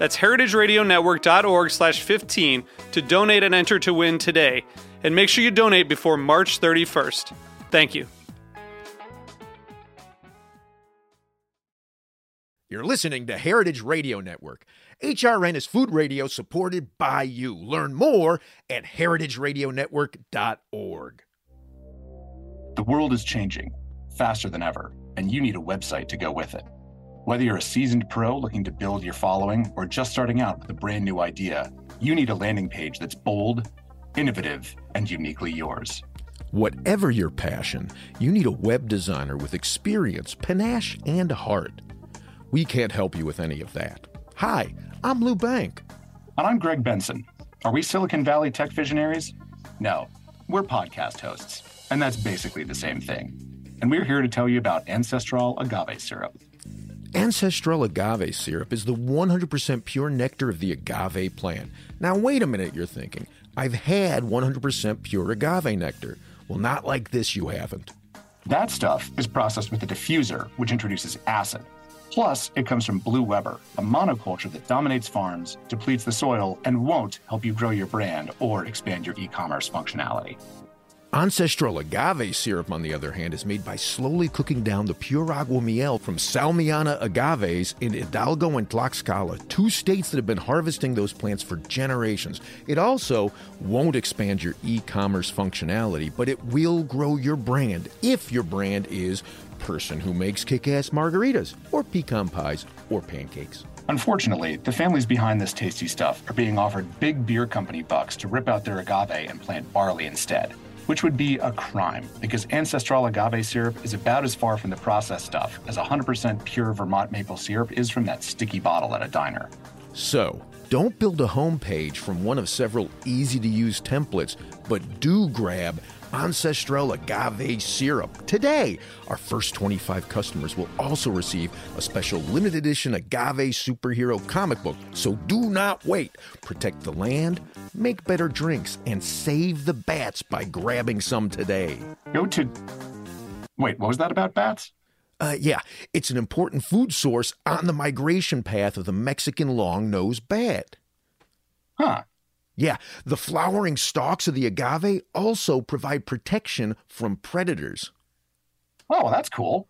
That's heritageradionetwork.org slash 15 to donate and enter to win today. And make sure you donate before March 31st. Thank you. You're listening to Heritage Radio Network. HRN is food radio supported by you. Learn more at heritageradionetwork.org. The world is changing faster than ever, and you need a website to go with it. Whether you're a seasoned pro looking to build your following or just starting out with a brand new idea, you need a landing page that's bold, innovative, and uniquely yours. Whatever your passion, you need a web designer with experience, panache, and heart. We can't help you with any of that. Hi, I'm Lou Bank. And I'm Greg Benson. Are we Silicon Valley tech visionaries? No, we're podcast hosts, and that's basically the same thing. And we're here to tell you about Ancestral agave syrup. Ancestral agave syrup is the 100% pure nectar of the agave plant. Now, wait a minute, you're thinking. I've had 100% pure agave nectar. Well, not like this, you haven't. That stuff is processed with a diffuser, which introduces acid. Plus, it comes from Blue Weber, a monoculture that dominates farms, depletes the soil, and won't help you grow your brand or expand your e commerce functionality. Ancestral agave syrup, on the other hand, is made by slowly cooking down the pure agua miel from Salmiana agaves in Hidalgo and Tlaxcala, two states that have been harvesting those plants for generations. It also won't expand your e commerce functionality, but it will grow your brand if your brand is person who makes kick ass margaritas, or pecan pies, or pancakes. Unfortunately, the families behind this tasty stuff are being offered big beer company bucks to rip out their agave and plant barley instead which would be a crime because ancestral agave syrup is about as far from the processed stuff as 100% pure Vermont maple syrup is from that sticky bottle at a diner. So, don't build a homepage from one of several easy to use templates, but do grab Ancestral Agave Syrup today. Our first 25 customers will also receive a special limited edition Agave Superhero comic book. So do not wait. Protect the land, make better drinks, and save the bats by grabbing some today. Go to. Wait, what was that about bats? Uh, yeah, it's an important food source on the migration path of the Mexican long nosed bat. Huh. Yeah, the flowering stalks of the agave also provide protection from predators. Oh, that's cool.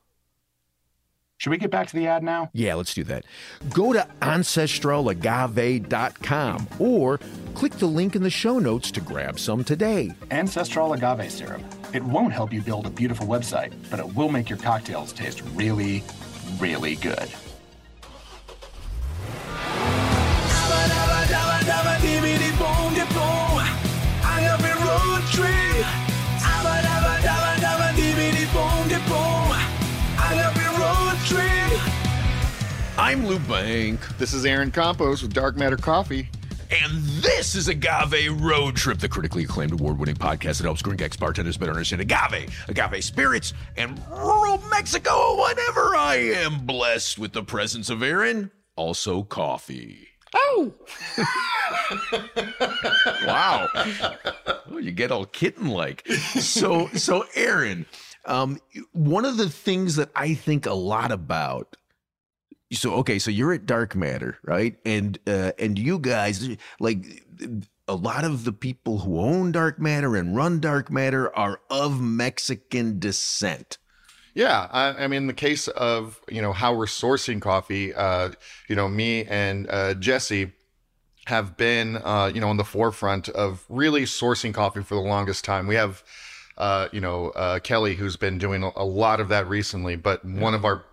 Should we get back to the ad now? Yeah, let's do that. Go to ancestralagave.com or click the link in the show notes to grab some today. Ancestral agave syrup. It won't help you build a beautiful website, but it will make your cocktails taste really, really good. I'm Lou Bank. This is Aaron Campos with Dark Matter Coffee. And this is Agave Road Trip, the critically acclaimed award winning podcast that helps gringx bartenders better understand agave, agave spirits, and rural Mexico whenever I am blessed with the presence of Aaron. Also, coffee. Oh! wow. Oh, you get all kitten like. So, so Aaron, um, one of the things that I think a lot about so okay, so you're at Dark Matter, right? And uh, and you guys like a lot of the people who own Dark Matter and run Dark Matter are of Mexican descent. Yeah, I, I mean, the case of you know how we're sourcing coffee, uh, you know, me and uh, Jesse have been uh, you know on the forefront of really sourcing coffee for the longest time. We have uh, you know, uh, Kelly, who's been doing a, lot of that recently. But one of our,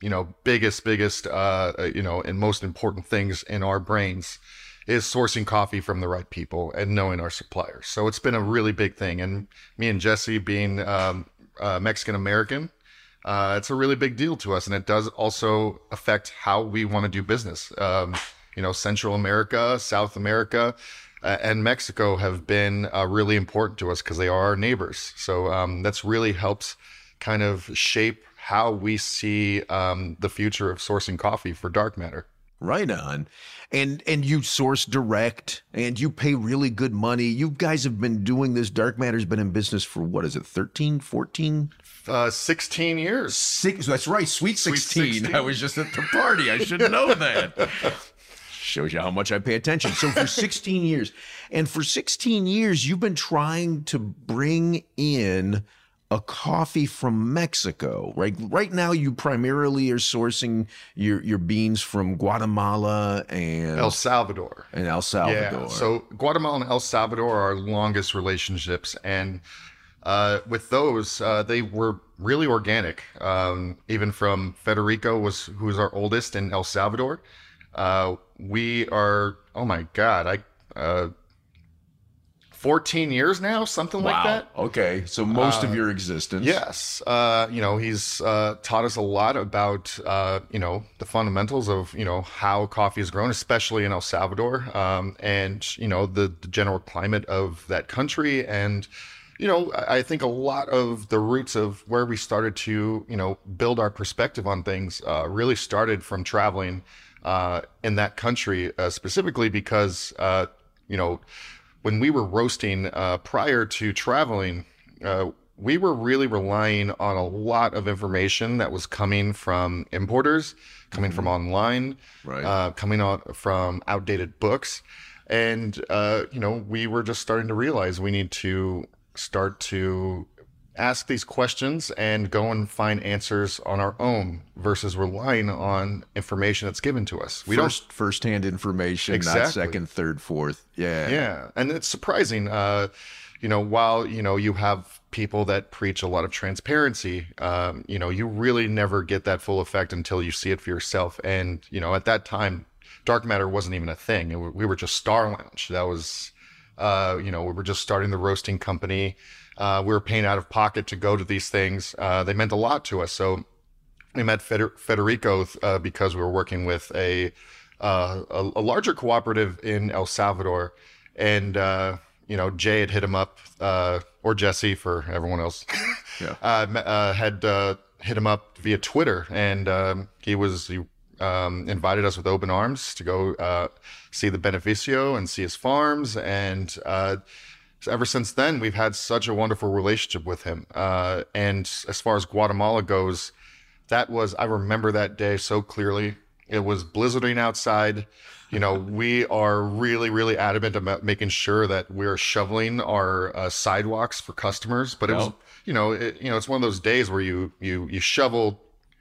you know, biggest, biggest, uh, you know, and most important things in our brains is sourcing coffee from the right people and knowing our suppliers. So it's been a really big thing. And me and Jesse being um, uh, Mexican American, uh, it's a really big deal to us, and it does also affect how we want to do business. Um, you know, Central America, South America, uh, and Mexico have been uh, really important to us because they are our neighbors. So um, that's really helped kind of shape how we see um, the future of sourcing coffee for dark matter. Right on. And and you source direct and you pay really good money. You guys have been doing this. Dark Matter's been in business for what is it, 13, 14? Uh, 16 years. Six, that's right, sweet 16. 16. I was just at the party. I should know that. Shows you how much I pay attention. So for 16 years, and for 16 years, you've been trying to bring in a coffee from Mexico, right? Right now, you primarily are sourcing your your beans from Guatemala and El Salvador. and El Salvador. Yeah. So Guatemala and El Salvador are our longest relationships, and uh, with those, uh, they were really organic. Um, even from Federico was who was our oldest in El Salvador. Uh, we are oh my god, I uh, 14 years now, something like that. Okay, so most of your existence. Yes, uh, you know he's uh, taught us a lot about uh, you know the fundamentals of you know how coffee is grown, especially in El Salvador, um, and you know the, the general climate of that country, and you know I I think a lot of the roots of where we started to you know build our perspective on things uh, really started from traveling uh, in that country, uh, specifically because uh, you know when we were roasting uh, prior to traveling, uh, we were really relying on a lot of information that was coming from importers, coming from online, Right. uh, coming out from outdated books. And, uh, you know, we were just starting to realize we need to start to ask these questions and go and find answers on our own versus relying on information that's given to us. We don't First, first-hand information, not second, third, fourth. Yeah. yeah, and it's surprising. Uh, you know, while you know you have people that preach a lot of transparency, um, you know, you really never get that full effect until you see it for yourself. And you know, at that time, dark matter wasn't even a thing. It, we were just Star Lounge. That was, uh, you know, we were just starting the roasting company. Uh, we were paying out of pocket to go to these things. Uh, they meant a lot to us. So we met Feder- Federico uh, because we were working with a, uh, a a larger cooperative in El Salvador, and uh, you know Jay had hit him up, uh, or Jesse for everyone else, Yeah. uh, uh, had uh, hit him up via Twitter, and um, he was he um, invited us with open arms to go uh, see the Beneficio and see his farms, and uh, ever since then we've had such a wonderful relationship with him. Uh, and as far as Guatemala goes, that was I remember that day so clearly. It was blizzarding outside. You know, we are really, really adamant about making sure that we're shoveling our uh, sidewalks for customers. But it was, you know, it, you know, it's one of those days where you you you shovel,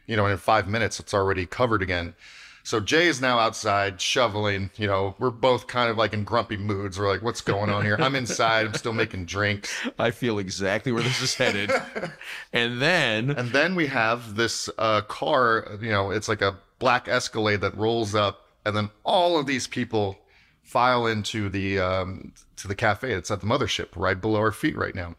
you know, and in five minutes it's already covered again. So Jay is now outside shoveling. You know, we're both kind of like in grumpy moods. We're like, "What's going on here?" I'm inside. I'm still making drinks. I feel exactly where this is headed. and then And then we have this uh, car, you know, it's like a black Escalade that rolls up, and then all of these people file into the um, to the cafe that's at the mothership right below our feet right now.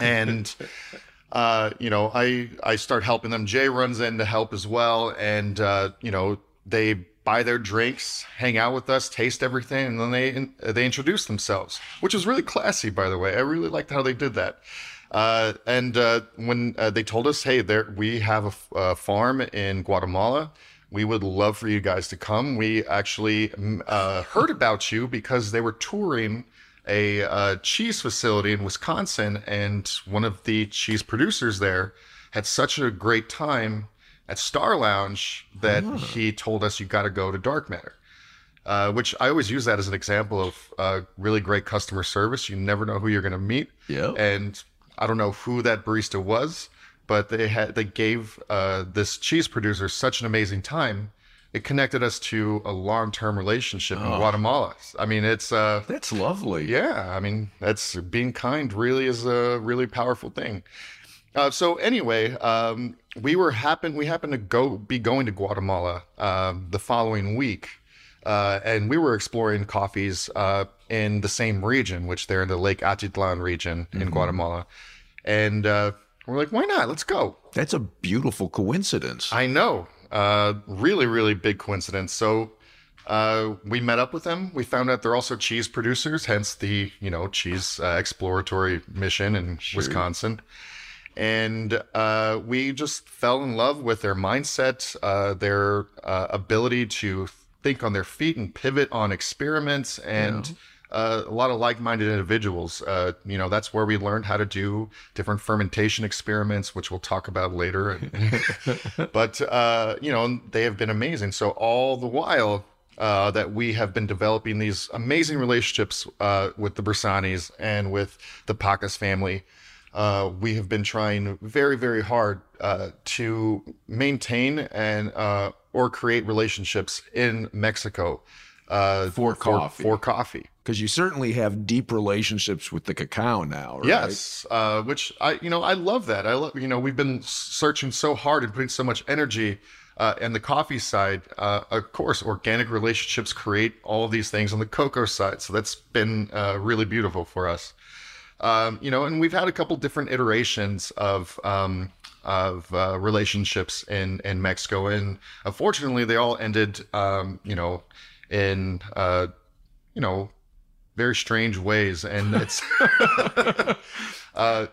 And uh, you know, I I start helping them. Jay runs in to help as well, and uh, you know, they buy their drinks, hang out with us, taste everything, and then they they introduce themselves, which was really classy, by the way. I really liked how they did that. Uh, and uh, when uh, they told us, "Hey, there we have a, f- a farm in Guatemala. We would love for you guys to come." We actually uh, heard about you because they were touring a uh, cheese facility in Wisconsin, and one of the cheese producers there had such a great time at Star Lounge that he told us, "You got to go to Dark Matter." Uh, which I always use that as an example of uh, really great customer service. You never know who you're going to meet. Yep. And I don't know who that barista was, but they had they gave uh, this cheese producer such an amazing time it connected us to a long-term relationship in Guatemala. I mean, it's uh, That's lovely. yeah, I mean, that's being kind really is a really powerful thing. Uh, so anyway, um, we were happen we happened to go be going to Guatemala um, the following week, uh, and we were exploring coffees uh, in the same region, which they're in the Lake Atitlan region in Guatemala, and uh, we're like, why not? Let's go. That's a beautiful coincidence. I know. Uh, really, really big coincidence. So uh, we met up with them. We found out they're also cheese producers, hence the you know cheese uh, exploratory mission in Wisconsin. And uh, we just fell in love with their mindset, uh, their uh, ability to think on their feet and pivot on experiments, and uh, a lot of like-minded individuals. Uh, you know, that's where we learned how to do different fermentation experiments, which we'll talk about later. but uh, you know, they have been amazing. So all the while uh, that we have been developing these amazing relationships uh, with the Bersanis and with the Pacas family. Uh, we have been trying very, very hard uh, to maintain and uh, or create relationships in Mexico uh, For coffee. For, coffee, Because you certainly have deep relationships with the cacao now, right? Yes, uh, which I, you know, I love that. I love, you know, we've been searching so hard and putting so much energy. Uh, and the coffee side, uh, of course, organic relationships create all of these things on the cocoa side. So that's been uh, really beautiful for us. Um, you know, and we've had a couple different iterations of um, of uh, relationships in in Mexico, and unfortunately, they all ended, um, you know, in uh, you know, very strange ways, and it's. uh,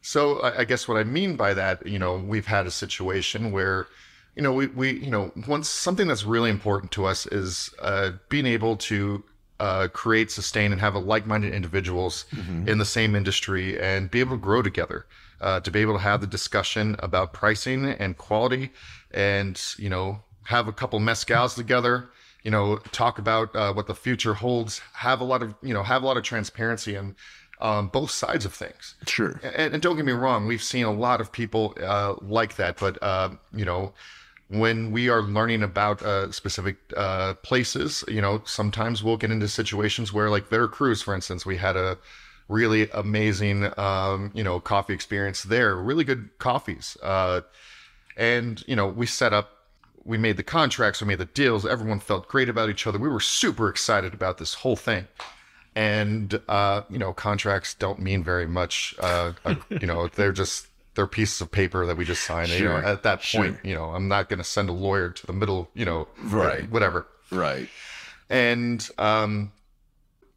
so I, I guess what I mean by that, you know, we've had a situation where, you know, we, we you know, once something that's really important to us is uh, being able to uh, create, sustain, and have a like-minded individuals in the same industry and be able to grow together. Uh, to be able to have the discussion about pricing and quality, and you know, have a couple mezcals together. You know, talk about uh, what the future holds. Have a lot of you know, have a lot of transparency and um, both sides of things. Sure. And, and don't get me wrong, we've seen a lot of people uh, like that, but uh, you know, when we are learning about uh, specific uh, places, you know, sometimes we'll get into situations where, like Veracruz, for instance, we had a really amazing, um, you know, coffee experience there. Really good coffees, uh, and you know, we set up. We made the contracts, we made the deals. Everyone felt great about each other. We were super excited about this whole thing and uh, you know contracts don't mean very much uh, uh, you know they're just they're pieces of paper that we just sign you know at that point you know i'm not going to send a lawyer to the middle you know Right. whatever Right. and um,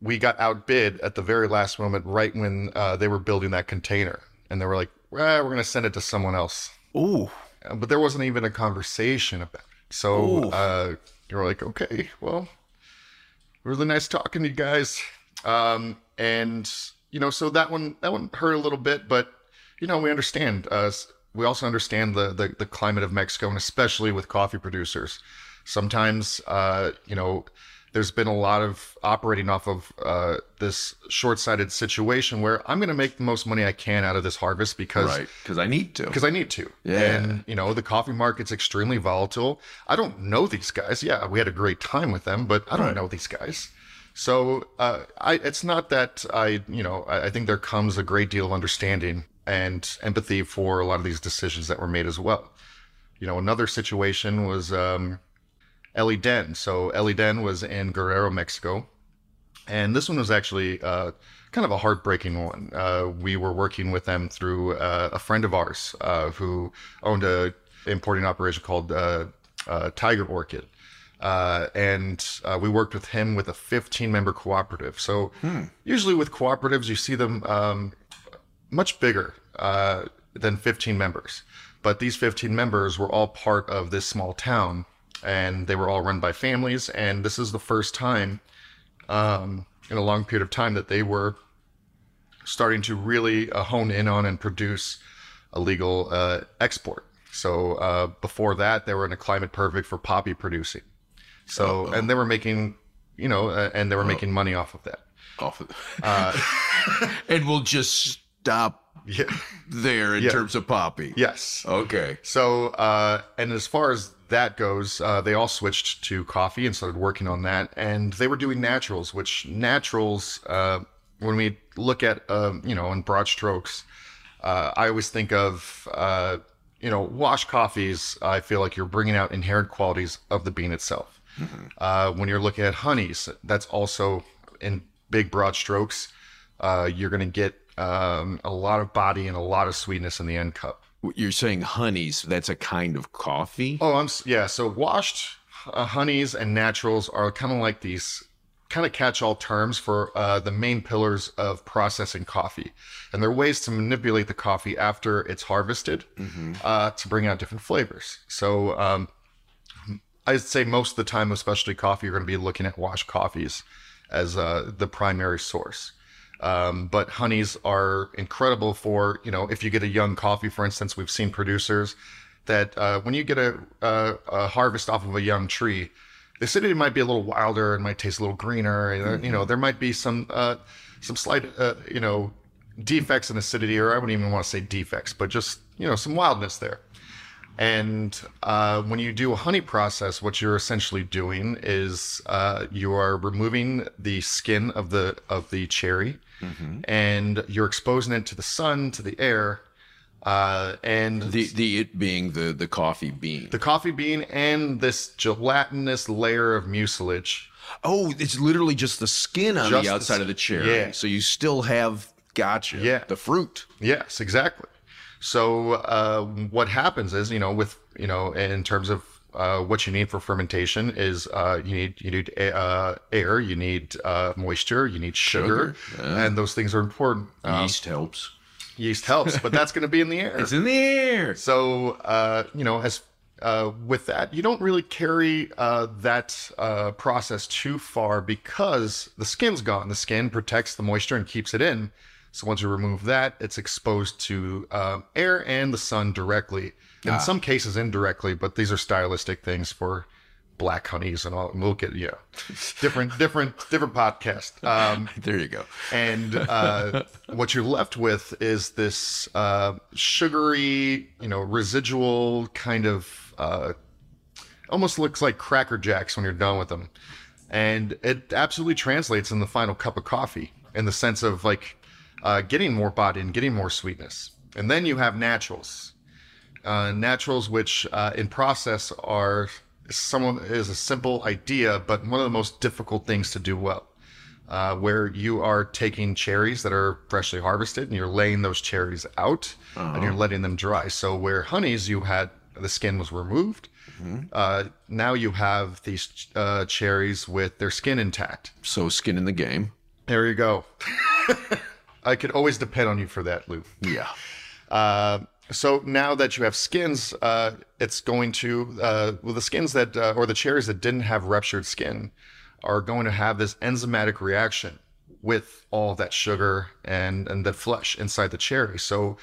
we got outbid at the very last moment right when uh, they were building that container and they were like we're going to send it to someone else Ooh. But there wasn't even a conversation about it. So uh, you were like, okay, well, really nice talking to you guys. Um, and you know, so that one that one hurt a little bit, but you know, we understand. Uh, we also understand the, the the climate of Mexico, and especially with coffee producers. Sometimes, uh, you know, there's been a lot of operating off of uh, this short-sighted situation where I'm going to make the most money I can out of this harvest because Right. Because I need to. because I need to. Yeah. And you know, the coffee market's extremely volatile. I don't know these guys. Yeah, we had a great time with them, but I don't Right. know these guys. So uh, I, it's not that I, you know, I, I think there comes a great deal of understanding and empathy for a lot of these decisions that were made as well. You know, another situation was um, Ellie Den. So Ellie Den was in Guerrero, Mexico, and this one was actually uh, kind of a heartbreaking one. Uh, we were working with them through uh, a friend of ours uh, who owned a importing operation called uh, uh, Tiger Orchid. Uh, and uh, we worked with him with a 15 member cooperative. So usually with cooperatives, you see them um, much bigger uh, than 15 members. But these 15 members were all part of this small town and they were all run by families. And this is the first time um, in a long period of time that they were starting to really uh, hone in on and produce a legal uh, export. So uh, before that, they were in a climate perfect for poppy producing. So, and they were making, you know, uh, and they were making money off of that. Off of Uh, and we'll just stop Yeah. there in Yeah. terms of poppy. Yes. Okay. So, uh, and as far as that goes, uh, they all switched to coffee and started working on that. And they were doing naturals, which naturals, uh, when we look at, um, you know, in broad strokes, uh, I always think of, uh, you know, wash coffees. I feel like you're bringing out inherent qualities of the bean itself. Uh, when you're looking at honeys, that's also in big broad strokes. Uh, you're going to get um, a lot of body and a lot of sweetness in the end cup. You're saying honeys, that's a kind of coffee? Oh, I'm yeah. So washed uh, honeys and naturals are kind of like these kind of catch-all terms for uh, the main pillars of processing coffee, and they're ways to manipulate the coffee after it's harvested uh, to bring out different flavors. So um, I'd say most of the time, with specialty coffee, you're going to be looking at washed coffees as uh, the primary source. Um, but honeys are incredible for, you know, if you get a young coffee, for instance, we've seen producers that uh, when you get a, a, a harvest off of a young tree, the acidity might be a little wilder and might taste a little greener. and, uh, You know, there might be some uh, some slight, uh, you know, defects in acidity, or I wouldn't even want to say defects, but just you know, some wildness there. And uh, when you do a honey process, what you're essentially doing is uh, you are removing the skin of the of the cherry, and you're exposing it to the sun, to the air, uh, and The the it being the the coffee bean. the coffee bean and this gelatinous layer of mucilage. oh, it's literally just the skin on Just the the outside s- of the cherry. yeah. So you still have gotcha. Yeah. The fruit. Yes, exactly. So uh, what happens is, you know, with you know, in terms of uh, what you need for fermentation is uh, you need you need uh, air, you need uh, moisture, you need sugar, and those things are important. Um, Yeast helps. yeast helps, but that's going to be in the air. It's in the air. So, uh, you know, as uh, with that, you don't really carry uh, that uh, process too far because the skin's gone. The skin protects the moisture and keeps it in. So once you remove that, it's exposed to uh, air and the sun directly. In some cases, indirectly, but these are stylistic things for black honeys and all. We'll get yeah, different, different, different podcast. Um, There you go. and uh, what you're left with is this uh, sugary, you know, residual kind of uh, almost looks like Cracker Jacks when you're done with them, and it absolutely translates in the final cup of coffee in the sense of like uh, getting more body and getting more sweetness. And then you have naturals, uh, naturals which uh, in process are someone is a simple idea, but one of the most difficult things to do well uh, where you are taking cherries that are freshly harvested and you're laying those cherries out and you're letting them dry. So where honeys, you had the skin was removed. Uh, now you have these uh, cherries with their skin intact. So skin in the game. There you go. I could always depend on you for that, Lou. Yeah. So now that you have skins, uh, it's going to uh, well the skins that uh, or the cherries that didn't have ruptured skin are going to have this enzymatic reaction with all that sugar and and the flesh inside the cherry. So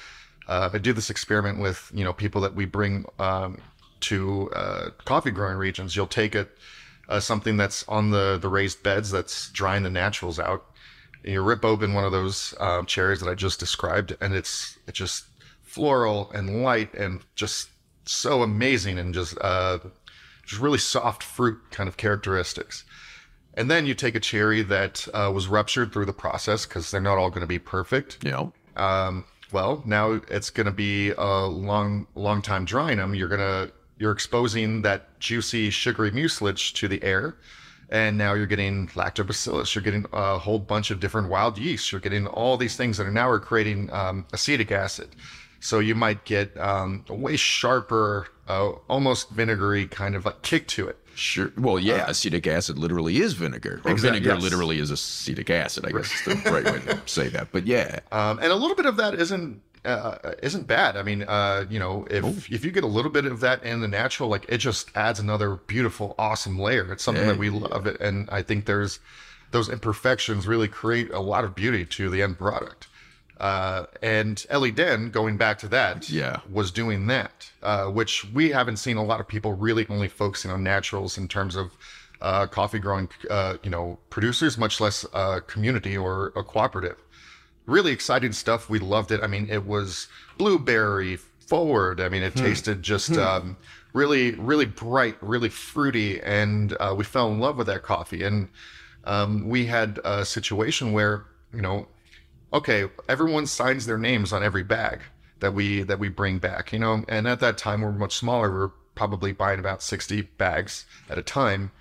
uh, I do this experiment with you know people that we bring um, to uh, coffee growing regions. You'll take it uh, something that's on the the raised beds that's drying the naturals out. You rip open one of those um, cherries that I just described, and it's it just floral and light and just so amazing and just uh, just really soft fruit kind of characteristics. And then you take a cherry that uh, was ruptured through the process because they're not all going to be perfect. Yeah. Um, well, now it's going to be a long, long time drying them. You're gonna you're exposing that juicy, sugary mucilage to the air, and now you're getting lactobacillus. You're getting a whole bunch of different wild yeasts. You're getting all these things that are now are creating um, acetic acid. So you might get um, a way sharper, uh, almost vinegary kind of like kick to it. Sure. Well, yeah, acetic acid literally is vinegar. Or Exact- vinegar yes. literally is acetic acid, I guess is the right way to say that. But yeah. Um, and a little bit of that isn't uh, isn't bad. I mean, uh, you know, if if you get a little bit of that in the natural, like it just adds another beautiful, awesome layer. It's something that we love, it, and I think there's those imperfections really create a lot of beauty to the end product. Uh, and Ellie Den, going back to that, Yeah. was doing that, uh, which we haven't seen a lot of people really only focusing on naturals in terms of uh, coffee growing, uh, you know, producers, much less uh, community or a cooperative. really exciting stuff. We loved it. I mean, it was blueberry forward. I mean, it tasted just um, really, really bright, really fruity, and uh, we fell in love with that coffee. And um, we had a situation where you know, okay, everyone signs their names on every bag that we that we bring back. You know, and at that time we're much smaller. We're probably buying about sixty bags at a time.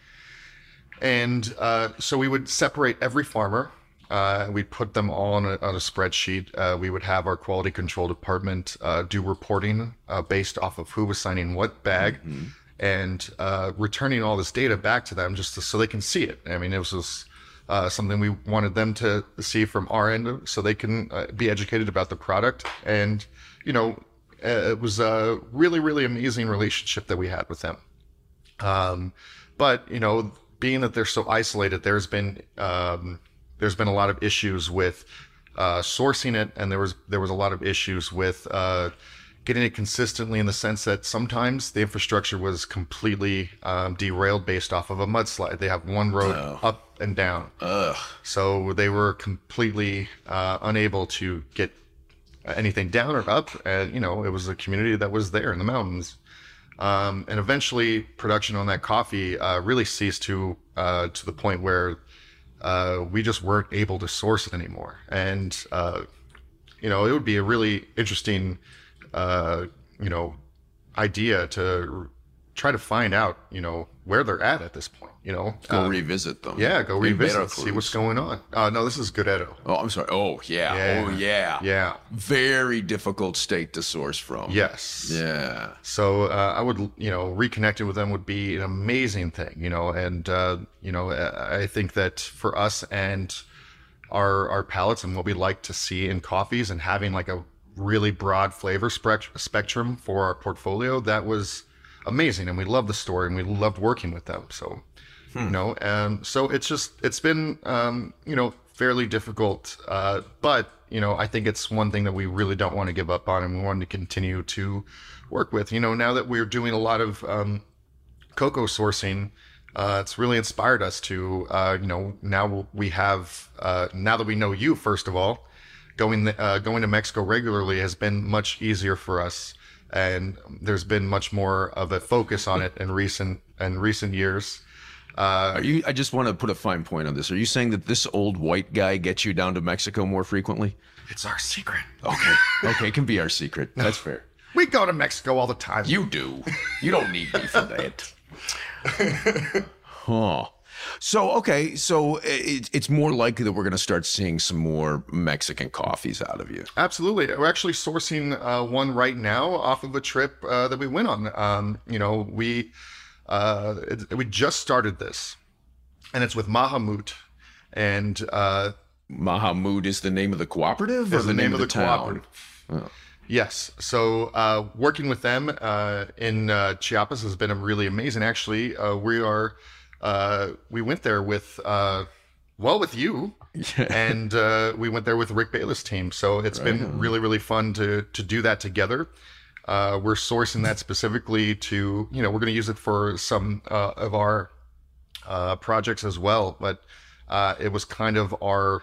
And uh, so we would separate every farmer. Uh, we'd put them all on a, on a spreadsheet. Uh, we would have our quality control department uh, do reporting uh, based off of who was signing what bag and uh, returning all this data back to them just to, so they can see it. I mean, it was just, uh, something we wanted them to see from our end so they can uh, be educated about the product. And, you know, uh, it was a really, really amazing relationship that we had with them. Um, but you know, being that they're so isolated, there's been um, there's been a lot of issues with uh, sourcing it, and there was there was a lot of issues with uh, getting it consistently in the sense that sometimes the infrastructure was completely um, derailed based off of a mudslide. They have one road up and down, Ugh. so they were completely uh, unable to get anything down or up. And you know, it was a community that was there in the mountains. Um, and eventually, production on that coffee uh, really ceased to uh, to the point where uh, we just weren't able to source it anymore. And uh, you know, it would be a really interesting, uh, you know, idea to try to find out, you know, where they're at at this point. You know, Go Uh, revisit them. yeah, go In revisit, see what's going on. Uh, no, this is Guerrero. Oh, I'm sorry. Oh, yeah. Yeah. Oh, yeah. Yeah. Very difficult state to source from. Yes. Yeah. So uh, I would, you know, reconnecting with them would be an amazing thing, you know, and uh, you know, I I think that for us and our our palates and what we like to see in coffees and having like a really broad flavor spectrum for our portfolio, that was amazing, and we loved the story and we loved working with them. So, you know, and so it's just it's been, um, you know, fairly difficult, uh, but you know, I think it's one thing that we really don't want to give up on, and we want to continue to work with. You know, now that we're doing a lot of um, cocoa sourcing, uh, it's really inspired us to, uh, you know, now we have, uh, now that we know you, first of all, going uh, going to Mexico regularly has been much easier for us, and there's been much more of a focus on it in recent in recent years. Uh, Are you? I just want to put a fine point on this. Are you saying that this old white guy gets you down to Mexico more frequently? it's our secret. Okay. okay, it can be our secret. That's fair. We go to Mexico all the time. You do. You don't need me for that. huh. So okay, so it, it's more likely that we're going to start seeing some more Mexican coffees out of you. Absolutely. We're actually sourcing uh, one right now off of a trip uh, that we went on. Um, you know, we uh, it, we just started this, and it's with Majomut, and uh, Majomut is the name of the cooperative, or is the name of the town? cooperative. Yes. So uh, working with them uh, in uh, Chiapas has been really amazing. Actually, uh, we are uh, we went there with uh, well with you, and uh, we went there with Rick Bayless team. So it's been really really fun to to do that together. Uh, we're sourcing that specifically to you know we're going to use it for some uh, of our uh, projects as well, but uh, it was kind of our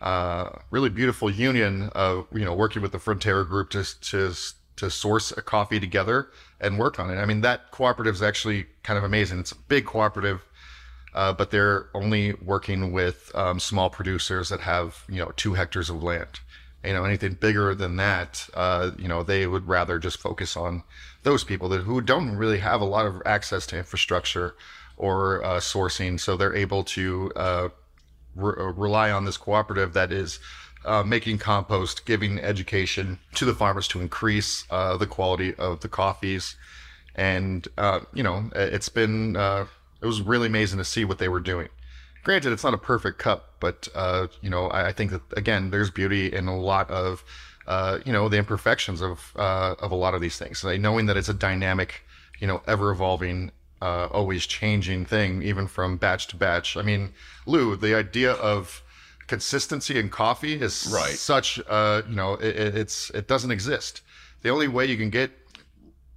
uh, really beautiful union of you know working with the Frontera group to to to source a coffee together and work on it. I mean that cooperative is actually kind of amazing. It's a big cooperative, uh, but they're only working with um, small producers that have you know two hectares of land. You know anything bigger than that, uh, you know they would rather just focus on those people that who don't really have a lot of access to infrastructure or uh, sourcing, so they're able to uh, re- uh, rely on this cooperative that is uh, making compost, giving education to the farmers to increase uh, the quality of the coffees. And, uh, you know, it's been, uh, it was really amazing to see what they were doing. Granted, it's not a perfect cup, but, uh, you know, I, I think that, again, there's beauty in a lot of, uh, you know, the imperfections of, of a lot of these things. Like knowing that it's a dynamic, you know, ever evolving uh, always changing thing, even from batch to batch. I mean, Lou, the idea of consistency in coffee is Right. such, uh, you know, it, it- it's it doesn't exist. The only way you can get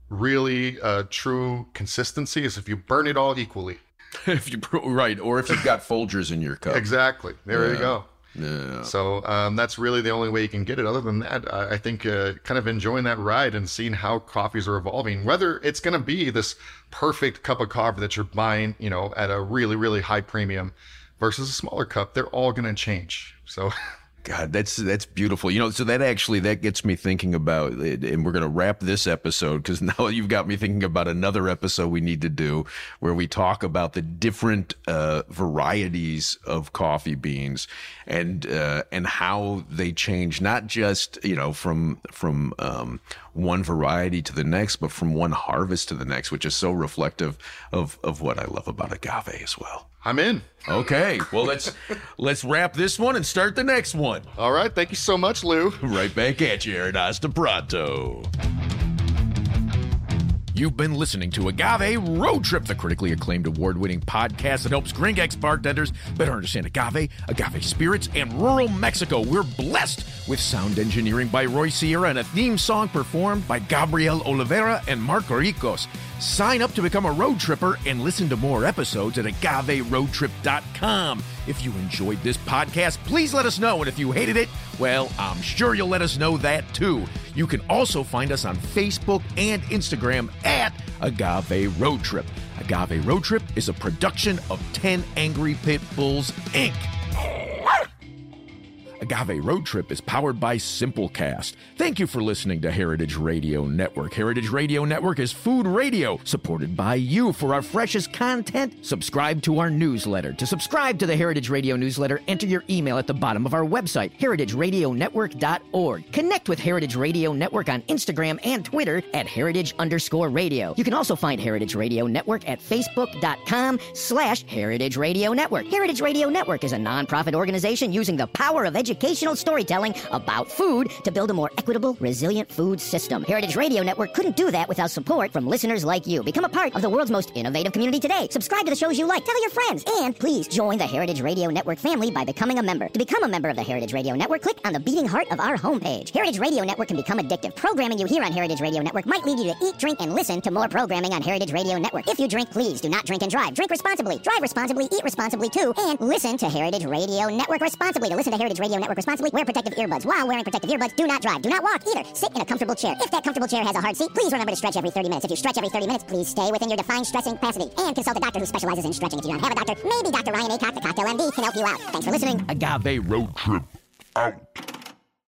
really uh, true consistency is if you burn it all equally. if you right, or if you've got Folgers in your cup. Exactly. There you go. Yeah. So um, that's really the only way you can get it. Other than that, I, I think uh, kind of enjoying that ride and seeing how coffees are evolving, whether it's going to be this perfect cup of coffee that you're buying, you know, at a really, really high premium versus a smaller cup, they're all going to change. So God, that's that's beautiful. You know, so that actually that gets me thinking about, and we're going to wrap this episode because now you've got me thinking about another episode we need to do where we talk about the different uh, varieties of coffee beans and uh, and how they change, not just you know from from um, one variety to the next, but from one harvest to the next, which is so reflective of of what I love about agave as well. I'm in. Okay. Well, let's let's wrap this one and start the next one. All right. Thank you so much, Lou. Right back at you, Aaron. Hasta pronto. You've been listening to Agave Road Trip, the critically acclaimed award winning podcast that helps Gringx bartenders better understand agave, agave spirits, and rural Mexico. We're blessed with sound engineering by Roy Sierra and a theme song performed by Gabriel Oliveira and Marco Ricos. Sign up to become a road tripper and listen to more episodes at agaveroadtrip.com. If you enjoyed this podcast, please let us know. And if you hated it, well, I'm sure you'll let us know that too. You can also find us on Facebook and Instagram at Agave Road Trip. Agave Road Trip is a production of 10 Angry Pit Bulls, Inc. Agave Road Trip is powered by Simplecast. Thank you for listening to Heritage Radio Network. Heritage Radio Network is food radio supported by you. For our freshest content, subscribe to our newsletter. To subscribe to the Heritage Radio newsletter, enter your email at the bottom of our website, heritageradionetwork.org. Connect with Heritage Radio Network on Instagram and Twitter at heritage underscore radio. You can also find Heritage Radio Network at facebook.com slash heritage radio network. Heritage Radio Network is a nonprofit organization using the power of education educational storytelling about food to build a more equitable, resilient food system. Heritage Radio Network couldn't do that without support from listeners like you. Become a part of the world's most innovative community today. Subscribe to the shows you like, tell your friends, and please join the Heritage Radio Network family by becoming a member. To become a member of the Heritage Radio Network, click on the beating heart of our homepage. Heritage Radio Network can become addictive. Programming you hear on Heritage Radio Network might lead you to eat, drink, and listen to more programming on Heritage Radio Network. If you drink, please do not drink and drive. Drink responsibly, drive responsibly, eat responsibly too, and listen to Heritage Radio Network responsibly. To listen to Heritage Radio Network responsibly, wear protective earbuds. While wearing protective earbuds, do not drive, do not walk either. Sit in a comfortable chair. If that comfortable chair has a hard seat, please remember to stretch every 30 minutes. If you stretch every 30 minutes, please stay within your defined stretching capacity. And consult a doctor who specializes in stretching. If you don't have a doctor, maybe Dr. Ryan Acock, the Cocktail MD, can help you out. Thanks for listening. Agave Road Trip out.